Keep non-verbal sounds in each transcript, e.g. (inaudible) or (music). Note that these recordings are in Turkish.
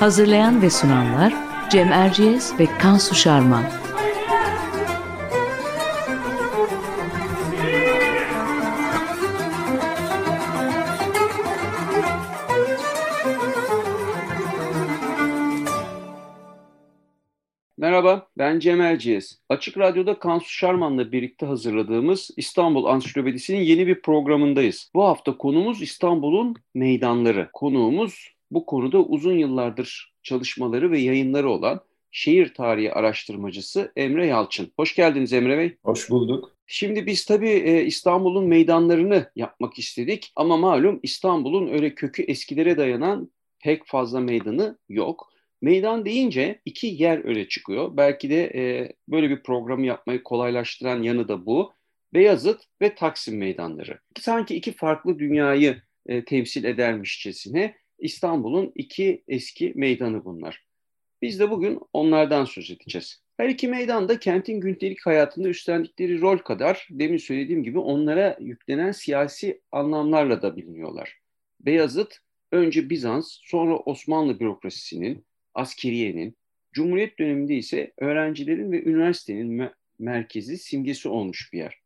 Hazırlayan ve sunanlar Cem Erciyes ve Kansu Şarman. Merhaba, ben Cem Erciyes. Açık Radyo'da Kansu Şarman'la birlikte hazırladığımız İstanbul Ansiklopedisi'nin yeni bir programındayız. Bu hafta konumuz İstanbul'un meydanları. Konuğumuz bu konuda uzun yıllardır çalışmaları ve yayınları olan şehir tarihi araştırmacısı Emre Yalçın. Hoş geldiniz Emre Bey. Hoş bulduk. Şimdi biz tabii e, İstanbul'un meydanlarını yapmak istedik ama malum İstanbul'un öyle kökü eskilere dayanan pek fazla meydanı yok. Meydan deyince iki yer öyle çıkıyor. Belki de e, böyle bir programı yapmayı kolaylaştıran yanı da bu. Beyazıt ve Taksim meydanları. Sanki iki farklı dünyayı e, temsil edermişçesine İstanbul'un iki eski meydanı bunlar. Biz de bugün onlardan söz edeceğiz. Her iki meydan da kentin gündelik hayatında üstlendikleri rol kadar demin söylediğim gibi onlara yüklenen siyasi anlamlarla da biliniyorlar. Beyazıt önce Bizans sonra Osmanlı bürokrasisinin, askeriyenin, Cumhuriyet döneminde ise öğrencilerin ve üniversitenin me- merkezi simgesi olmuş bir yer.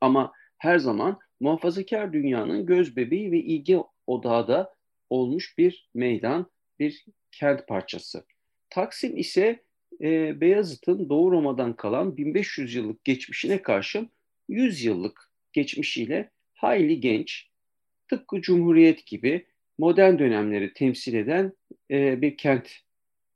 Ama her zaman muhafazakar dünyanın göz bebeği ve ilgi odağı da olmuş bir meydan, bir kent parçası. Taksim ise e, Beyazıt'ın Doğu Roma'dan kalan 1500 yıllık geçmişine karşın 100 yıllık geçmişiyle hayli genç, tıpkı Cumhuriyet gibi modern dönemleri temsil eden e, bir kent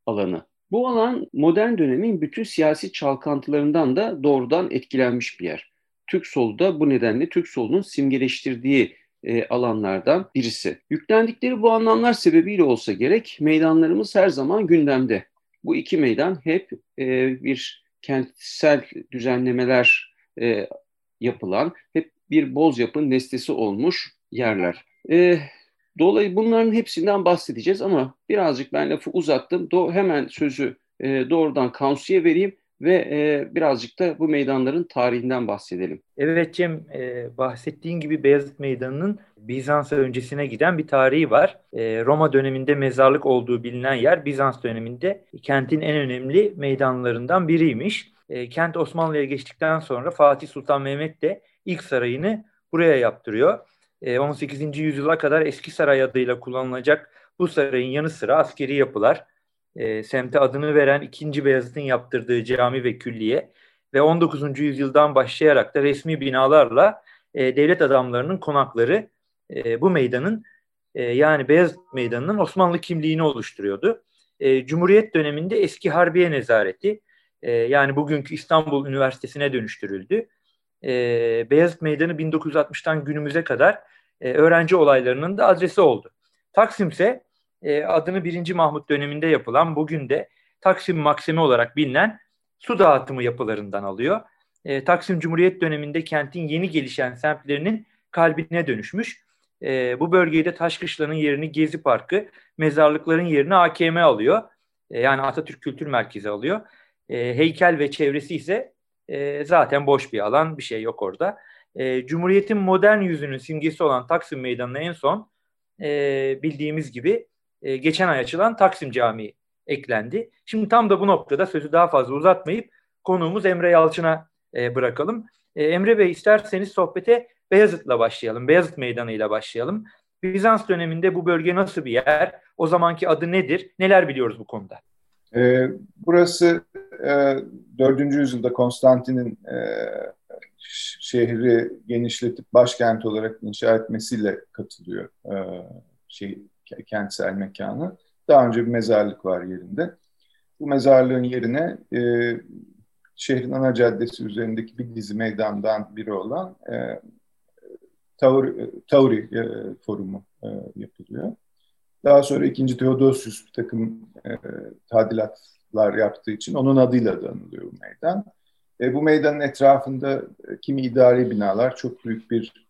alanı. Bu alan modern dönemin bütün siyasi çalkantılarından da doğrudan etkilenmiş bir yer. Türk solu da bu nedenle Türk solunun simgeleştirdiği e, alanlardan birisi. Yüklendikleri bu anlamlar sebebiyle olsa gerek meydanlarımız her zaman gündemde. Bu iki meydan hep e, bir kentsel düzenlemeler e, yapılan, hep bir boz yapın nesnesi olmuş yerler. E, dolayı bunların hepsinden bahsedeceğiz ama birazcık ben lafı uzattım. Do hemen sözü e, doğrudan Kansu'ya vereyim ve e, birazcık da bu meydanların tarihinden bahsedelim. Evet Cem, e, bahsettiğin gibi Beyazıt Meydanı'nın Bizans öncesine giden bir tarihi var. E, Roma döneminde mezarlık olduğu bilinen yer Bizans döneminde kentin en önemli meydanlarından biriymiş. E, kent Osmanlı'ya geçtikten sonra Fatih Sultan Mehmet de ilk sarayını buraya yaptırıyor. E, 18. yüzyıla kadar Eski Saray adıyla kullanılacak bu sarayın yanı sıra askeri yapılar, e, semte adını veren 2. Beyazıt'ın yaptırdığı cami ve külliye ve 19. yüzyıldan başlayarak da resmi binalarla e, devlet adamlarının konakları e, bu meydanın e, yani Beyazıt Meydanı'nın Osmanlı kimliğini oluşturuyordu. E, Cumhuriyet döneminde eski Harbiye Nezareti e, yani bugünkü İstanbul Üniversitesi'ne dönüştürüldü. E, Beyazıt Meydanı 1960'tan günümüze kadar e, öğrenci olaylarının da adresi oldu. Taksim ise e, adını 1. Mahmut döneminde yapılan bugün de Taksim Maksimi olarak bilinen su dağıtımı yapılarından alıyor. E, Taksim Cumhuriyet döneminde kentin yeni gelişen semtlerinin kalbine dönüşmüş. E, bu bölgede Taşkışla'nın yerini Gezi Parkı, mezarlıkların yerini AKM alıyor. E, yani Atatürk Kültür Merkezi alıyor. E, heykel ve çevresi ise e, zaten boş bir alan, bir şey yok orada. E, Cumhuriyet'in modern yüzünün simgesi olan Taksim Meydanı'na en son e, bildiğimiz gibi e, geçen ay açılan Taksim Camii eklendi. Şimdi tam da bu noktada sözü daha fazla uzatmayıp konuğumuz Emre Yalçın'a e, bırakalım. E, Emre Bey isterseniz sohbete Beyazıt'la başlayalım. Beyazıt Meydanı ile başlayalım. Bizans döneminde bu bölge nasıl bir yer? O zamanki adı nedir? Neler biliyoruz bu konuda? Ee, burası e, 4. yüzyılda Konstantin'in e, şehri genişletip başkent olarak inşa etmesiyle katılıyor e, şey kentsel mekanı. Daha önce bir mezarlık var yerinde. Bu mezarlığın yerine e, şehrin ana caddesi üzerindeki bir dizi meydandan biri olan e, Tauri, Tauri e, forumu e, yapılıyor. Daha sonra 2. Theodosius bir takım e, tadilatlar yaptığı için onun adıyla da anılıyor bu meydan. E, bu meydanın etrafında e, kimi idari binalar, çok büyük bir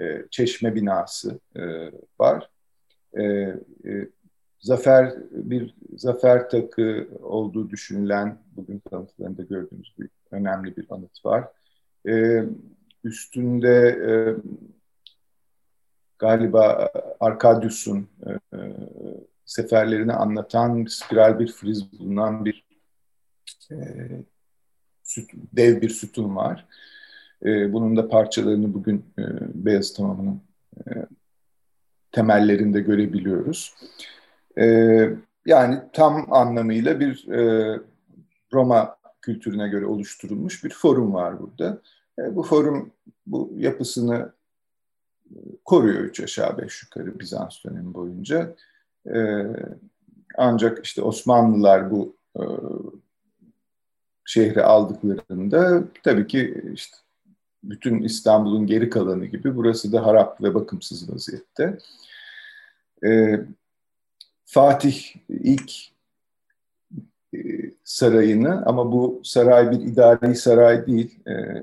e, çeşme binası e, var. E, e, zafer bir zafer takı olduğu düşünülen bugün kanıtlarında gördüğümüz bir önemli bir anıt var. E, üstünde e, galiba Arkadius'un e, e, seferlerini anlatan spiral bir friz bulunan bir e, süt, dev bir sütun var. E, bunun da parçalarını bugün e, Beyaz Tamamı'nın e, temellerinde görebiliyoruz. E, yani tam anlamıyla bir e, Roma kültürüne göre oluşturulmuş bir forum var burada. E, bu forum bu yapısını koruyor üç aşağı beş yukarı Bizans dönemi boyunca. E, ancak işte Osmanlılar bu e, şehri aldıklarında tabii ki işte bütün İstanbul'un geri kalanı gibi burası da harap ve bakımsız vaziyette. E, Fatih ilk e, sarayını ama bu saray bir idari saray değil, e,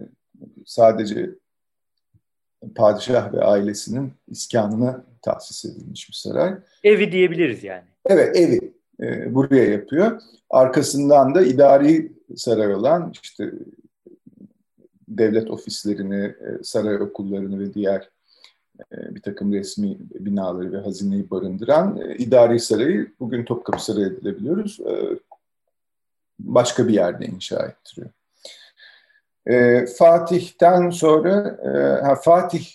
sadece padişah ve ailesinin iskanına tahsis edilmiş bir saray. Evi diyebiliriz yani. Evet evi e, buraya yapıyor. Arkasından da idari saray olan işte devlet ofislerini, e, saray okullarını ve diğer e, bir takım resmi binaları ve hazineyi barındıran e, idari sarayı bugün Topkapı Sarayı edilebiliyoruz. Başka bir yerde inşa ettiriyor. Fatih'ten sonra ha, Fatih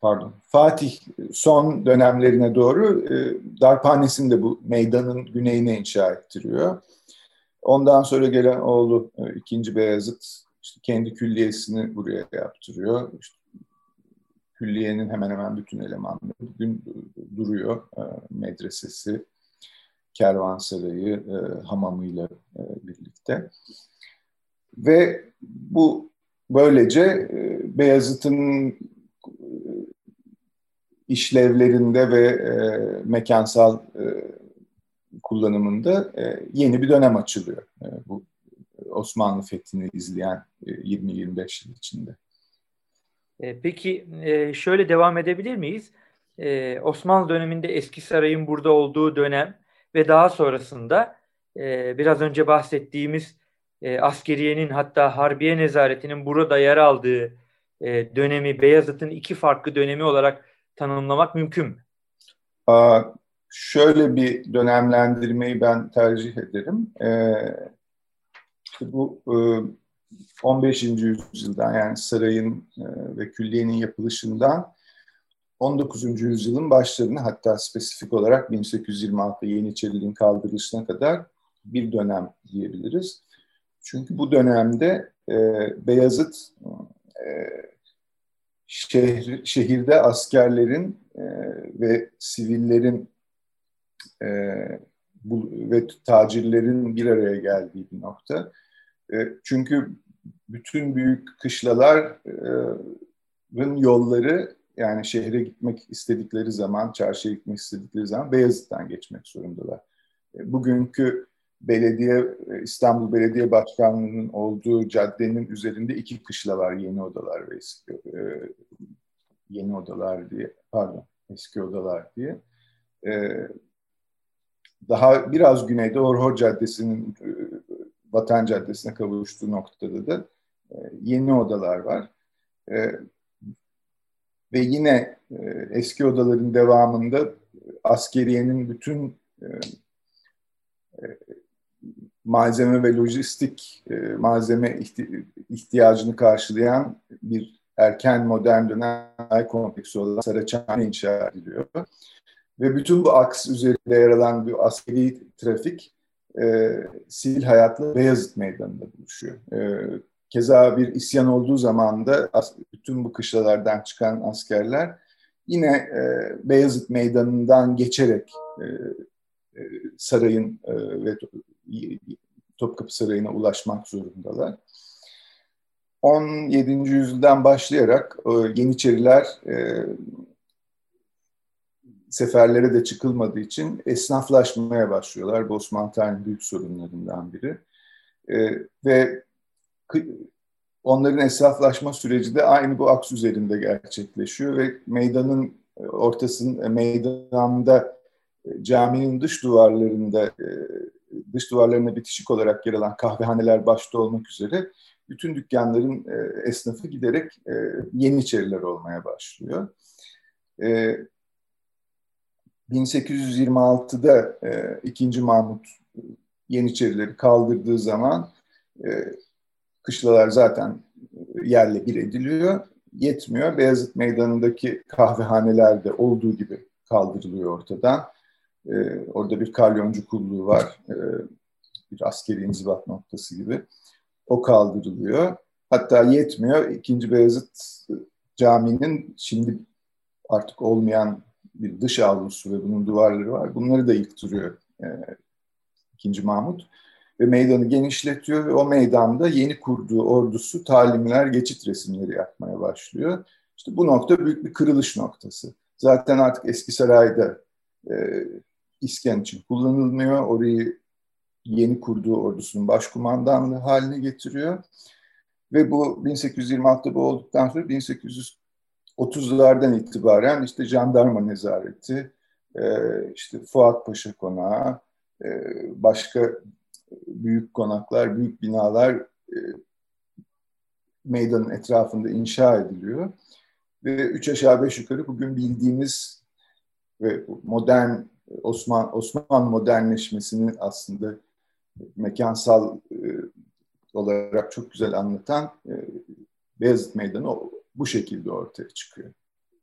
pardon Fatih son dönemlerine doğru e, de bu meydanın güneyine inşa ettiriyor. Ondan sonra gelen oğlu e, 2. Beyazıt işte kendi külliyesini buraya yaptırıyor. İşte, külliyenin hemen hemen bütün elemanları bugün duruyor. E, medresesi, kervansarayı, e, hamamıyla birlikte. Ve bu böylece Beyazıt'ın işlevlerinde ve mekansal kullanımında e, yeni bir dönem açılıyor. E, bu Osmanlı fethini izleyen e, 20-25 yıl içinde. E, peki e, şöyle devam edebilir miyiz? E, Osmanlı döneminde eski sarayın burada olduğu dönem ve daha sonrasında e, biraz önce bahsettiğimiz e, askeriyenin hatta harbiye nezaretinin burada yer aldığı e, dönemi Beyazıt'ın iki farklı dönemi olarak tanımlamak mümkün mü? Şöyle bir dönemlendirmeyi ben tercih ederim. Ee, bu e, 15. yüzyıldan yani sarayın e, ve külliyenin yapılışından 19. yüzyılın başlarını hatta spesifik olarak 1826 Yeniçeriliğin kaldırılışına kadar bir dönem diyebiliriz. Çünkü bu dönemde e, Beyazıt e, şehir, şehirde askerlerin e, ve sivillerin e, bu, ve tacirlerin bir araya geldiği bir nokta. E, çünkü bütün büyük kışlaların yolları yani şehre gitmek istedikleri zaman, çarşıya gitmek istedikleri zaman Beyazıt'tan geçmek zorundalar. E, bugünkü belediye İstanbul Belediye Başkanlığı'nın olduğu caddenin üzerinde iki kışla var. Yeni odalar ve eski e, yeni odalar diye pardon eski odalar diye. E, daha biraz güneyde Orhor Caddesi'nin e, Vatan Caddesi'ne kavuştuğu noktada da e, yeni odalar var. E, ve yine eski odaların devamında askeriyenin bütün malzeme ve lojistik malzeme ihti ihtiyacını karşılayan bir erken modern dönem kompleksi olan Saraçhane inşa ediliyor. Ve bütün bu aks üzerinde yer alan bir askeri trafik e, sivil hayatla Beyazıt Meydanı'nda buluşuyor. E, keza bir isyan olduğu zaman da bütün bu kışlalardan çıkan askerler yine e, Beyazıt Meydanı'ndan geçerek e, e, sarayın e, ve Topkapı Sarayı'na ulaşmak zorundalar. 17. yüzyıldan başlayarak Yeniçeriler e, seferlere de çıkılmadığı için esnaflaşmaya başlıyorlar. Tarihinin büyük sorunlarından biri. E, ve onların esnaflaşma süreci de aynı bu aks üzerinde gerçekleşiyor ve meydanın ortasında, meydanda caminin dış duvarlarında dış duvarlarına bitişik olarak yer alan kahvehaneler başta olmak üzere bütün dükkanların e, esnafı giderek e, Yeniçeriler olmaya başlıyor. E, 1826'da e, 2. Mahmut Yeniçerileri kaldırdığı zaman e, kışlalar zaten yerle bir ediliyor. Yetmiyor. Beyazıt Meydanı'ndaki kahvehanelerde olduğu gibi kaldırılıyor ortadan. E, orada bir kalyoncu kulluğu var. E, bir askeri inzibat noktası gibi. O kaldırılıyor. Hatta yetmiyor. İkinci Beyazıt Camii'nin şimdi artık olmayan bir dış avlusu ve bunun duvarları var. Bunları da yıktırıyor e, ikinci Mahmut. Ve meydanı genişletiyor ve o meydanda yeni kurduğu ordusu talimler, geçit resimleri yapmaya başlıyor. İşte bu nokta büyük bir kırılış noktası. Zaten artık Eski Saray'da e, iskan için kullanılmıyor. Orayı yeni kurduğu ordusunun başkumandanlığı haline getiriyor. Ve bu 1826'da bu olduktan sonra 1830'lardan itibaren işte jandarma nezareti, e, işte Fuat Paşa Konağı, e, başka büyük konaklar, büyük binalar e, meydanın etrafında inşa ediliyor. Ve üç aşağı beş yukarı bugün bildiğimiz ve modern Osman Osmanlı modernleşmesinin aslında mekansal olarak çok güzel anlatan Beyazıt Meydanı bu şekilde ortaya çıkıyor.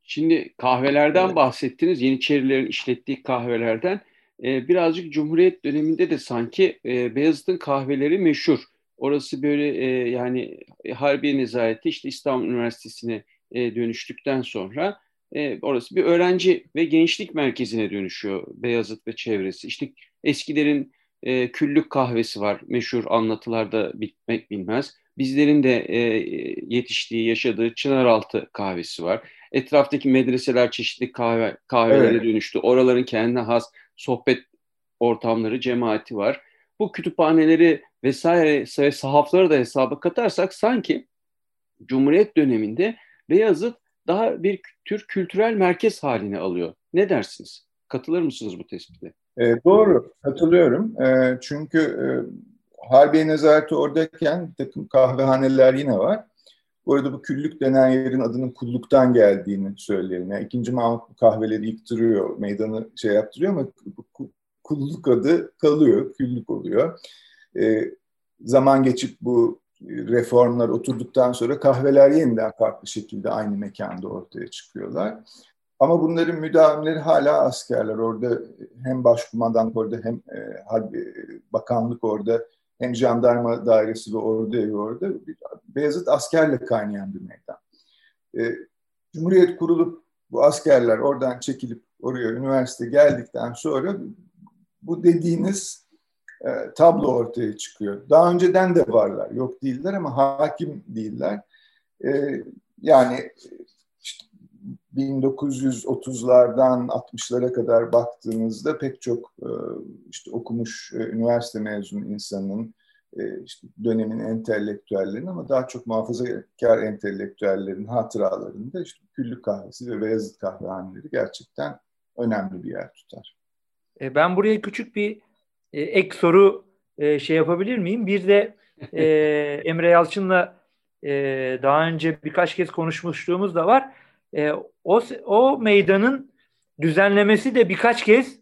Şimdi kahvelerden evet. bahsettiniz. Yeniçerilerin işlettiği kahvelerden. E, birazcık Cumhuriyet döneminde de sanki e, Beyazıt'ın kahveleri meşhur. Orası böyle e, yani Harbiye Nezareti işte İstanbul Üniversitesi'ne e, dönüştükten sonra e, orası bir öğrenci ve gençlik merkezine dönüşüyor Beyazıt ve çevresi. İşte eskilerin e, küllük kahvesi var. Meşhur anlatılarda bitmek bilmez. Bizlerin de e, yetiştiği, yaşadığı Çınaraltı kahvesi var. Etraftaki medreseler çeşitli kahve kahvelere evet. dönüştü. Oraların kendine has sohbet ortamları, cemaati var. Bu kütüphaneleri vesaire ve sahafları da hesaba katarsak sanki Cumhuriyet döneminde Beyazıt daha bir tür kültürel merkez haline alıyor. Ne dersiniz? Katılır mısınız bu tespite? E, doğru, katılıyorum. E, çünkü e, Harbiye Nezareti oradayken takım kahvehaneler yine var. Bu arada bu küllük denen yerin adının kulluktan geldiğini söyleyelim. Yani ikinci Mahmut kahveleri yıktırıyor, meydanı şey yaptırıyor ama kulluk adı kalıyor, küllük oluyor. E, zaman geçip bu reformlar oturduktan sonra kahveler yeniden farklı şekilde aynı mekanda ortaya çıkıyorlar. Ama bunların müdavimleri hala askerler. Orada hem başkumandanlık orada hem e, harbi, bakanlık orada hem jandarma dairesi ve ordu evi orada. Beyazıt askerle kaynayan bir meydan. E, Cumhuriyet kurulup bu askerler oradan çekilip oraya üniversite geldikten sonra bu dediğiniz e, tablo ortaya çıkıyor. Daha önceden de varlar, yok değiller ama hakim değiller. E, yani 1930'lardan 60'lara kadar baktığınızda pek çok e, işte okumuş e, üniversite mezunu insanın e, işte dönemin entelektüellerinin ama daha çok muhafazakar entelektüellerin hatıralarında işte Küllük Kahvesi ve Beyazıt Kahvehaneleri gerçekten önemli bir yer tutar. Ben buraya küçük bir ek soru şey yapabilir miyim? Bir de (laughs) Emre Yalçın'la daha önce birkaç kez konuşmuşluğumuz da var e, o, o meydanın düzenlemesi de birkaç kez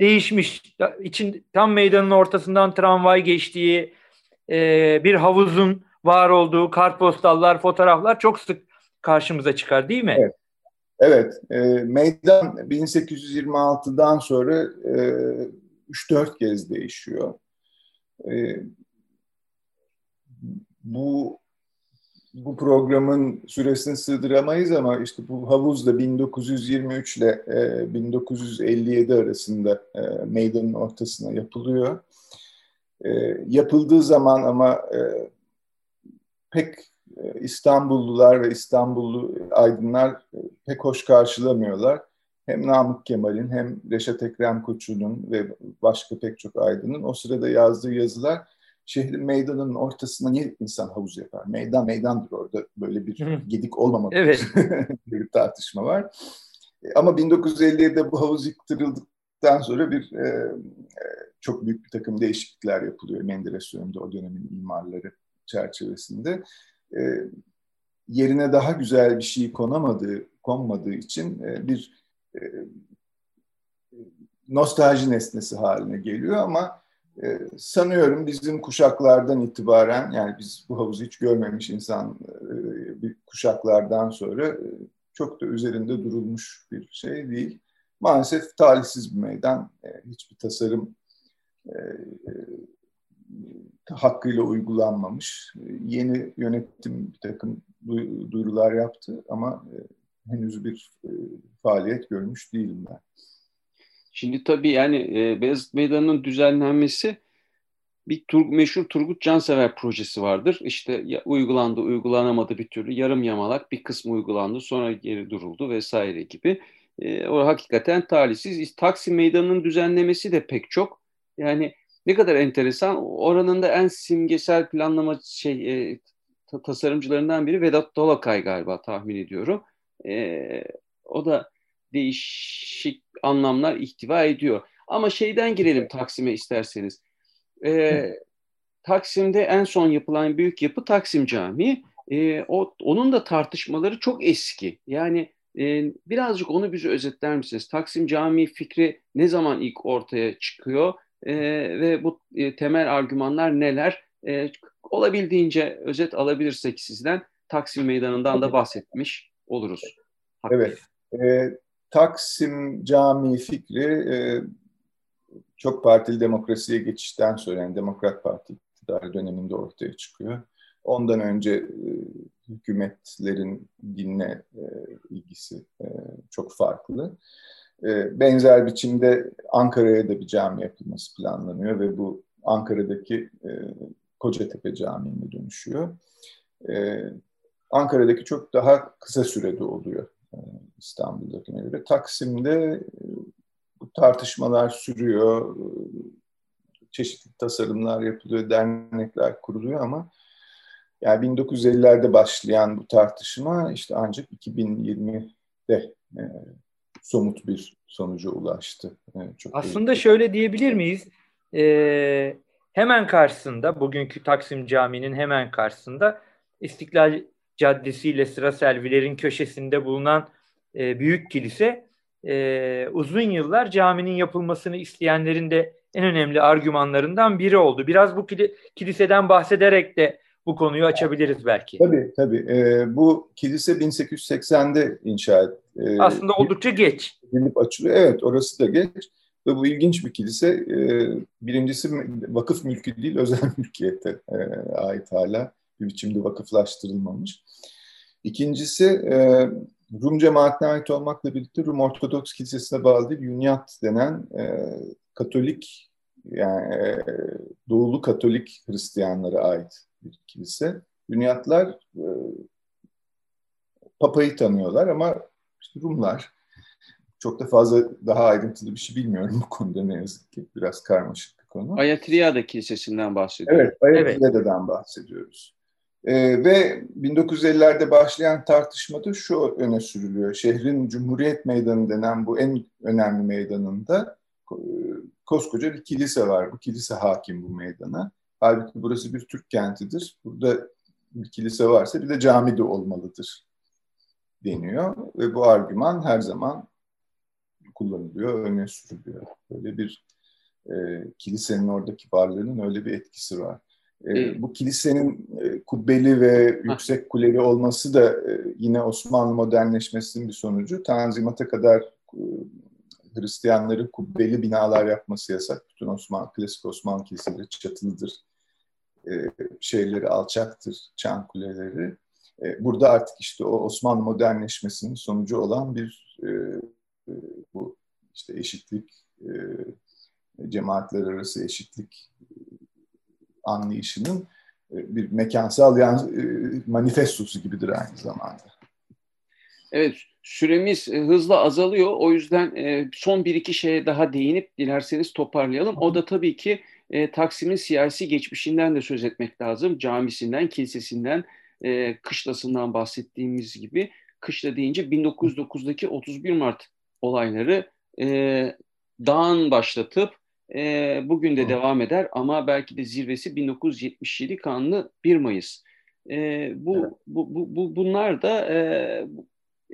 değişmiş. İçin tam meydanın ortasından tramvay geçtiği, e, bir havuzun var olduğu kartpostallar, fotoğraflar çok sık karşımıza çıkar değil mi? Evet. Evet, e, meydan 1826'dan sonra e, 3-4 kez değişiyor. E, bu bu programın süresini sığdıramayız ama işte bu havuz da 1923 ile e, 1957 arasında e, meydanın ortasına yapılıyor. E, yapıldığı zaman ama e, pek e, İstanbullular ve İstanbullu aydınlar e, pek hoş karşılamıyorlar. Hem Namık Kemal'in hem Reşat Ekrem Koçu'nun ve başka pek çok aydının o sırada yazdığı yazılar şehrin meydanının ortasına niye insan havuz yapar? Meydan meydandır orada böyle bir gedik olmamak evet. (laughs) bir tartışma var. Ama 1957'de bu havuz yıktırıldıktan sonra bir e, çok büyük bir takım değişiklikler yapılıyor Menderes döneminde o dönemin imarları çerçevesinde. E, yerine daha güzel bir şey konamadığı, konmadığı için e, bir e, nostalji nesnesi haline geliyor ama e, sanıyorum bizim kuşaklardan itibaren yani biz bu havuzu hiç görmemiş insan e, bir kuşaklardan sonra e, çok da üzerinde durulmuş bir şey değil. Maalesef talihsiz bir meydan. E, hiçbir tasarım e, hakkıyla uygulanmamış. Yeni yönetim bir takım duyurular yaptı ama henüz bir faaliyet görmüş değilim ben. Şimdi tabii yani e, Beyazıt Meydanı'nın düzenlenmesi bir tur, meşhur Turgut Cansever projesi vardır. İşte ya, uygulandı, uygulanamadı bir türlü. Yarım yamalak bir kısmı uygulandı, sonra geri duruldu vesaire gibi. E, o hakikaten talihsiz. Taksim Meydanı'nın düzenlemesi de pek çok. Yani ne kadar enteresan. Oranın da en simgesel planlama şey e, tasarımcılarından biri Vedat Dolakay galiba tahmin ediyorum. E, o da değişik anlamlar ihtiva ediyor. Ama şeyden girelim Taksim'e isterseniz. E, Taksim'de en son yapılan büyük yapı Taksim Camii. E, o, onun da tartışmaları çok eski. Yani e, birazcık onu bize özetler misiniz? Taksim Camii fikri ne zaman ilk ortaya çıkıyor? E, ve bu e, temel argümanlar neler? E, olabildiğince özet alabilirsek sizden Taksim Meydanı'ndan da bahsetmiş oluruz. Hakkı. Evet. E, Taksim Camii fikri e, çok partili demokrasiye geçişten sonra yani Demokrat Parti iktidarı döneminde ortaya çıkıyor. Ondan önce e, hükümetlerin dinle e, ilgisi e, çok farklı. E, benzer biçimde Ankara'ya da bir cami yapılması planlanıyor ve bu Ankara'daki e, Kocatepe Camii'ne dönüşüyor. E, Ankara'daki çok daha kısa sürede oluyor İstanbul'dakine göre. Taksim'de e, bu tartışmalar sürüyor, e, çeşitli tasarımlar yapılıyor, dernekler kuruluyor ama yani 1950'lerde başlayan bu tartışma işte ancak 2020'de e, somut bir sonuca ulaştı. E, çok Aslında büyük. şöyle diyebilir miyiz? Ee, hemen karşısında, bugünkü Taksim Camii'nin hemen karşısında İstiklal Caddesi ile Sıra Selvilerin köşesinde bulunan e, büyük kilise e, uzun yıllar caminin yapılmasını isteyenlerin de en önemli argümanlarından biri oldu. Biraz bu kiliseden bahsederek de bu konuyu açabiliriz belki. Tabii tabii. E, bu kilise 1880'de inşa edildi. E, Aslında oldukça geç. Edilip açılıyor. Evet orası da geç. Ve bu ilginç bir kilise. E, birincisi vakıf mülkü değil özel (laughs) mülkiyete e, ait hala. Bir biçimde vakıflaştırılmamış. İkincisi e, Rum cemaatine ait olmakla birlikte Rum Ortodoks Kilisesi'ne bağlı değil, Yunyat denen e, Katolik yani e, Doğulu Katolik Hristiyanlara ait bir kilise. Yunyatlar e, Papa'yı tanıyorlar ama işte Rumlar çok da fazla daha ayrıntılı bir şey bilmiyorum bu konuda ne yazık ki. Biraz karmaşık bir konu. Ayatriada Kilisesi'nden bahsediyoruz. Evet, Ayatriada'dan evet. bahsediyoruz. E, ve 1950'lerde başlayan tartışmada şu öne sürülüyor. Şehrin Cumhuriyet Meydanı denen bu en önemli meydanında e, koskoca bir kilise var. Bu kilise hakim bu meydana. Halbuki burası bir Türk kentidir. Burada bir kilise varsa bir de cami de olmalıdır deniyor. Ve bu argüman her zaman kullanılıyor, öne sürülüyor. Böyle bir e, kilisenin oradaki varlığının öyle bir etkisi var. E, bu kilisenin e, kubbeli ve yüksek kuleli olması da e, yine Osmanlı modernleşmesinin bir sonucu. Tanzimat'a kadar e, Hristiyanların kubbeli binalar yapması yasak. Bütün Osmanlı, klasik Osmanlı kiliseleri çatılıdır. E, şeyleri alçaktır, çan kuleleri. Burada artık işte o Osmanlı modernleşmesinin sonucu olan bir bu işte eşitlik, cemaatler arası eşitlik anlayışının bir mekansal yani manifestosu gibidir aynı zamanda. Evet, süremiz hızla azalıyor. O yüzden son bir iki şeye daha değinip dilerseniz toparlayalım. O da tabii ki Taksim'in siyasi geçmişinden de söz etmek lazım. Camisinden, kilisesinden, kışlasından bahsettiğimiz gibi. Kışla deyince 1909'daki 31 Mart olayları dağın başlatıp bugün de devam eder ama belki de zirvesi 1977 kanlı 1 Mayıs. bu, evet. bu, bu, bu bunlar da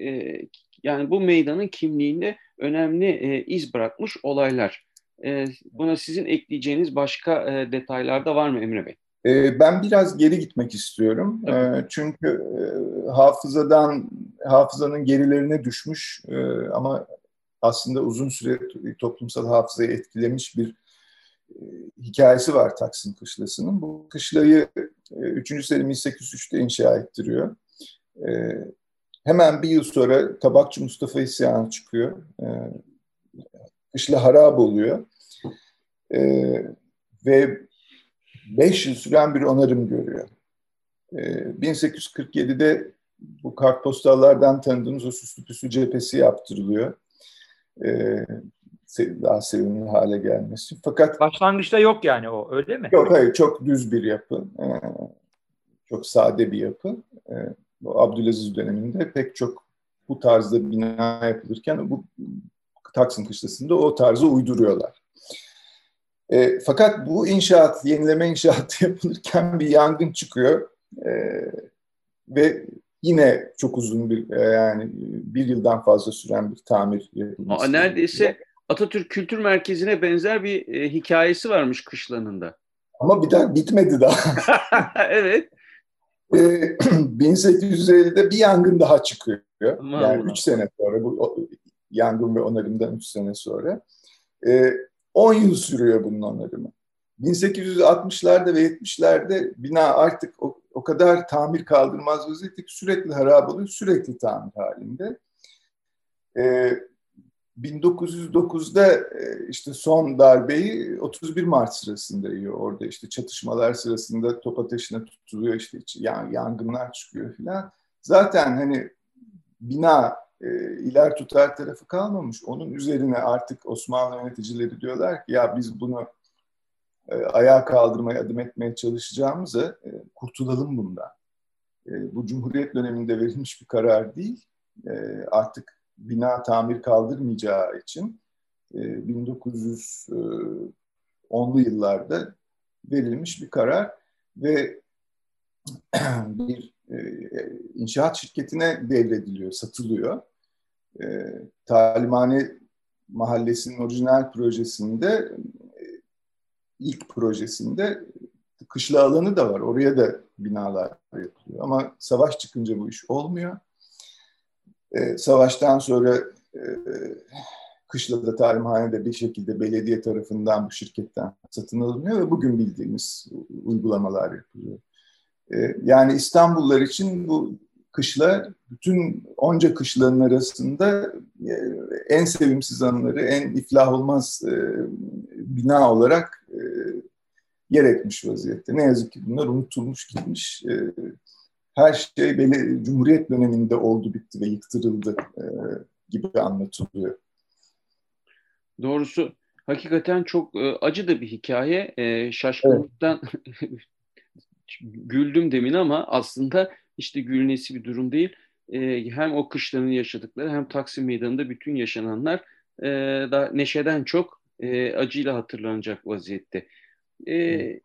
e, yani bu meydanın kimliğinde önemli e, iz bırakmış olaylar. E, buna sizin ekleyeceğiniz başka e, detaylar da var mı Emre Bey? E, ben biraz geri gitmek istiyorum. E, çünkü e, hafızadan hafızanın gerilerine düşmüş e, ama aslında uzun süre toplumsal hafızayı etkilemiş bir e, hikayesi var Taksim Kışlası'nın. Bu kışlayı e, 3. Selim 1803'te inşa ettiriyor. E, Hemen bir yıl sonra Tabakçı Mustafa isyanı çıkıyor. E, kışla harap oluyor. Ve beş yıl süren bir onarım görüyor. E, 1847'de bu kartpostallardan tanıdığımız o süslü püslü cephesi yaptırılıyor. E, daha sevimli hale gelmesi. Fakat başlangıçta yok yani o öyle mi? Yok hayır çok düz bir yapı. E, çok sade bir yapı. E, bu Abdülaziz döneminde pek çok bu tarzda bina yapılırken bu Taksim Kışlası'nda o tarzı uyduruyorlar. E, fakat bu inşaat, yenileme inşaatı (laughs) yapılırken bir yangın çıkıyor e, ve yine çok uzun bir e, yani bir yıldan fazla süren bir tamir. Aa, neredeyse Atatürk Kültür Merkezi'ne benzer bir e, hikayesi varmış kışlanında. Ama bir daha bitmedi daha. (laughs) (laughs) evet. (clears throat) 1850'de ee, bir yangın daha çıkıyor. Aman yani 3 sene sonra bu yangın ve onarımdan 3 sene sonra. 10 ee, yıl sürüyor bunun onarımı. 1860'larda ve 70'lerde bina artık o, o kadar tamir kaldırmaz vaziyette ki sürekli harap oluyor, sürekli tamir halinde. Ee, 1909'da e, işte son darbeyi 31 Mart sırasında yiyor. Orada işte çatışmalar sırasında top ateşine tutuluyor işte yangınlar çıkıyor filan. Zaten hani bina e, iler tutar tarafı kalmamış. Onun üzerine artık Osmanlı yöneticileri diyorlar ki ya biz bunu ayağa kaldırmaya, adım etmeye çalışacağımıza e, kurtulalım bundan. E, bu Cumhuriyet döneminde verilmiş bir karar değil. E, artık bina tamir kaldırmayacağı için 1910'lu e, yıllarda verilmiş bir karar ve (clears throat) bir e, inşaat şirketine devrediliyor, satılıyor. E, Talimhane Mahallesi'nin orijinal projesinde ilk projesinde kışla alanı da var. Oraya da binalar yapılıyor. Ama savaş çıkınca bu iş olmuyor. E, savaştan sonra e, Kışla'da talimhanede bir şekilde belediye tarafından bu şirketten satın alınıyor ve bugün bildiğimiz uygulamalar yapılıyor. E, yani İstanbullular için bu kışla bütün onca kışların arasında e, en sevimsiz anları, en iflah olmaz e, bina olarak yer etmiş vaziyette. Ne yazık ki bunlar unutulmuş gitmiş. E, her şey böyle Cumhuriyet döneminde oldu bitti ve yıktırıldı e, gibi anlatılıyor. Doğrusu hakikaten çok e, acı da bir hikaye. E, şaşkınlıktan evet. (laughs) güldüm demin ama aslında işte gülnesi bir durum değil. E, hem o kışların yaşadıkları hem Taksim Meydanı'nda bütün yaşananlar e, da neşeden çok acıyla hatırlanacak vaziyette. E,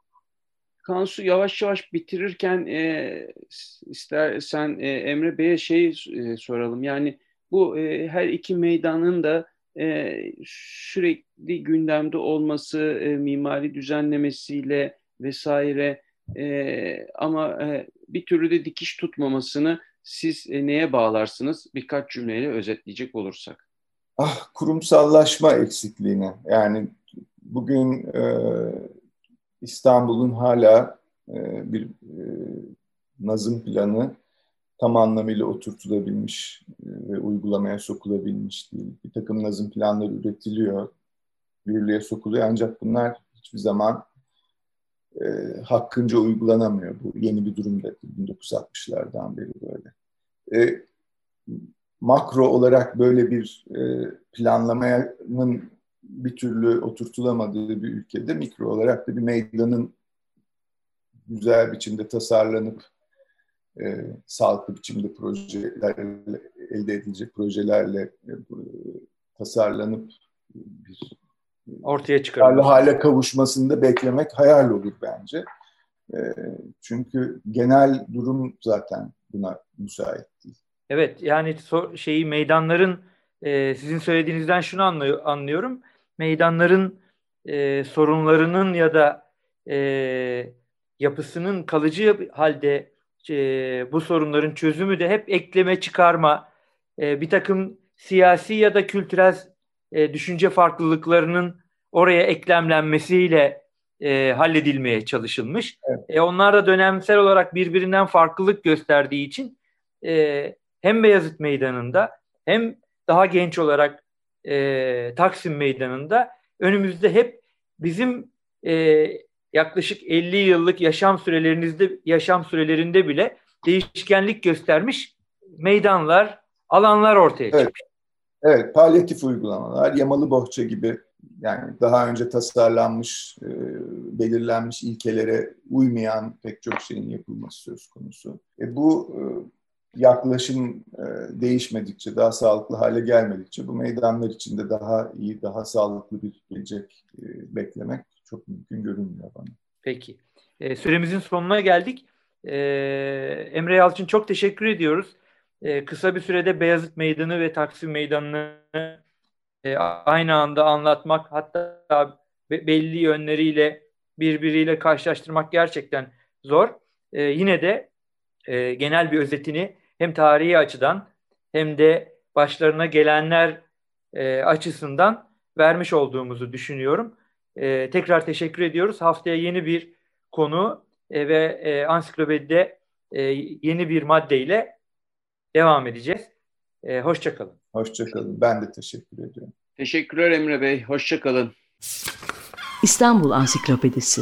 Kansu yavaş yavaş bitirirken e, istersen e, Emre Bey'e şey e, soralım. Yani bu e, her iki meydanın da e, sürekli gündemde olması, e, mimari düzenlemesiyle vesaire e, ama e, bir türlü de dikiş tutmamasını siz e, neye bağlarsınız? Birkaç cümleyle özetleyecek olursak. Ah kurumsallaşma eksikliğine. Yani bugün e, İstanbul'un hala e, bir e, nazım planı tam anlamıyla oturtulabilmiş e, ve uygulamaya sokulabilmiş değil. Bir takım nazım planları üretiliyor, yürürlüğe sokuluyor ancak bunlar hiçbir zaman e, hakkınca uygulanamıyor. Bu yeni bir durum da 1960'lardan beri böyle. E, makro olarak böyle bir e, planlamanın bir türlü oturtulamadığı bir ülkede mikro olarak da bir meydanın güzel biçimde tasarlanıp e, sağlıklı biçimde projeler elde edilecek projelerle e, tasarlanıp bir ortaya çıkarılır. hale kavuşmasını da beklemek hayal olur bence. E, çünkü genel durum zaten buna müsait değil. Evet yani so şeyi meydanların e, sizin söylediğinizden şunu anlıyor, anlıyorum. Meydanların e, sorunlarının ya da e, yapısının kalıcı halde e, bu sorunların çözümü de hep ekleme çıkarma, e, bir takım siyasi ya da kültürel e, düşünce farklılıklarının oraya eklemlenmesiyle e, halledilmeye çalışılmış. Evet. E, onlar da dönemsel olarak birbirinden farklılık gösterdiği için e, hem Beyazıt Meydanı'nda hem daha genç olarak e, Taksim Meydanı'nda önümüzde hep bizim e, yaklaşık 50 yıllık yaşam sürelerinizde yaşam sürelerinde bile değişkenlik göstermiş meydanlar, alanlar ortaya evet. çıkmış. Evet, palyatif uygulamalar, yamalı bohça gibi yani daha önce tasarlanmış, e, belirlenmiş ilkelere uymayan pek çok şeyin yapılması söz konusu. E, bu e, yaklaşım e, değişmedikçe, daha sağlıklı hale gelmedikçe bu meydanlar içinde daha iyi, daha sağlıklı bir gelecek e, beklemek çok mümkün görünmüyor bana. Peki. E, süremizin sonuna geldik. E, Emre Yalçın çok teşekkür ediyoruz. E, kısa bir sürede Beyazıt Meydanı ve Taksim Meydanı'nı e, aynı anda anlatmak hatta belli yönleriyle birbiriyle karşılaştırmak gerçekten zor. E, yine de e, genel bir özetini hem tarihi açıdan hem de başlarına gelenler e, açısından vermiş olduğumuzu düşünüyorum. E, tekrar teşekkür ediyoruz. Haftaya yeni bir konu e, ve e, ansiklopedide e, yeni bir maddeyle devam edeceğiz. E, hoşçakalın. Hoşçakalın. Ben de teşekkür ediyorum. Teşekkürler Emre Bey. Hoşçakalın. İstanbul Ansiklopedisi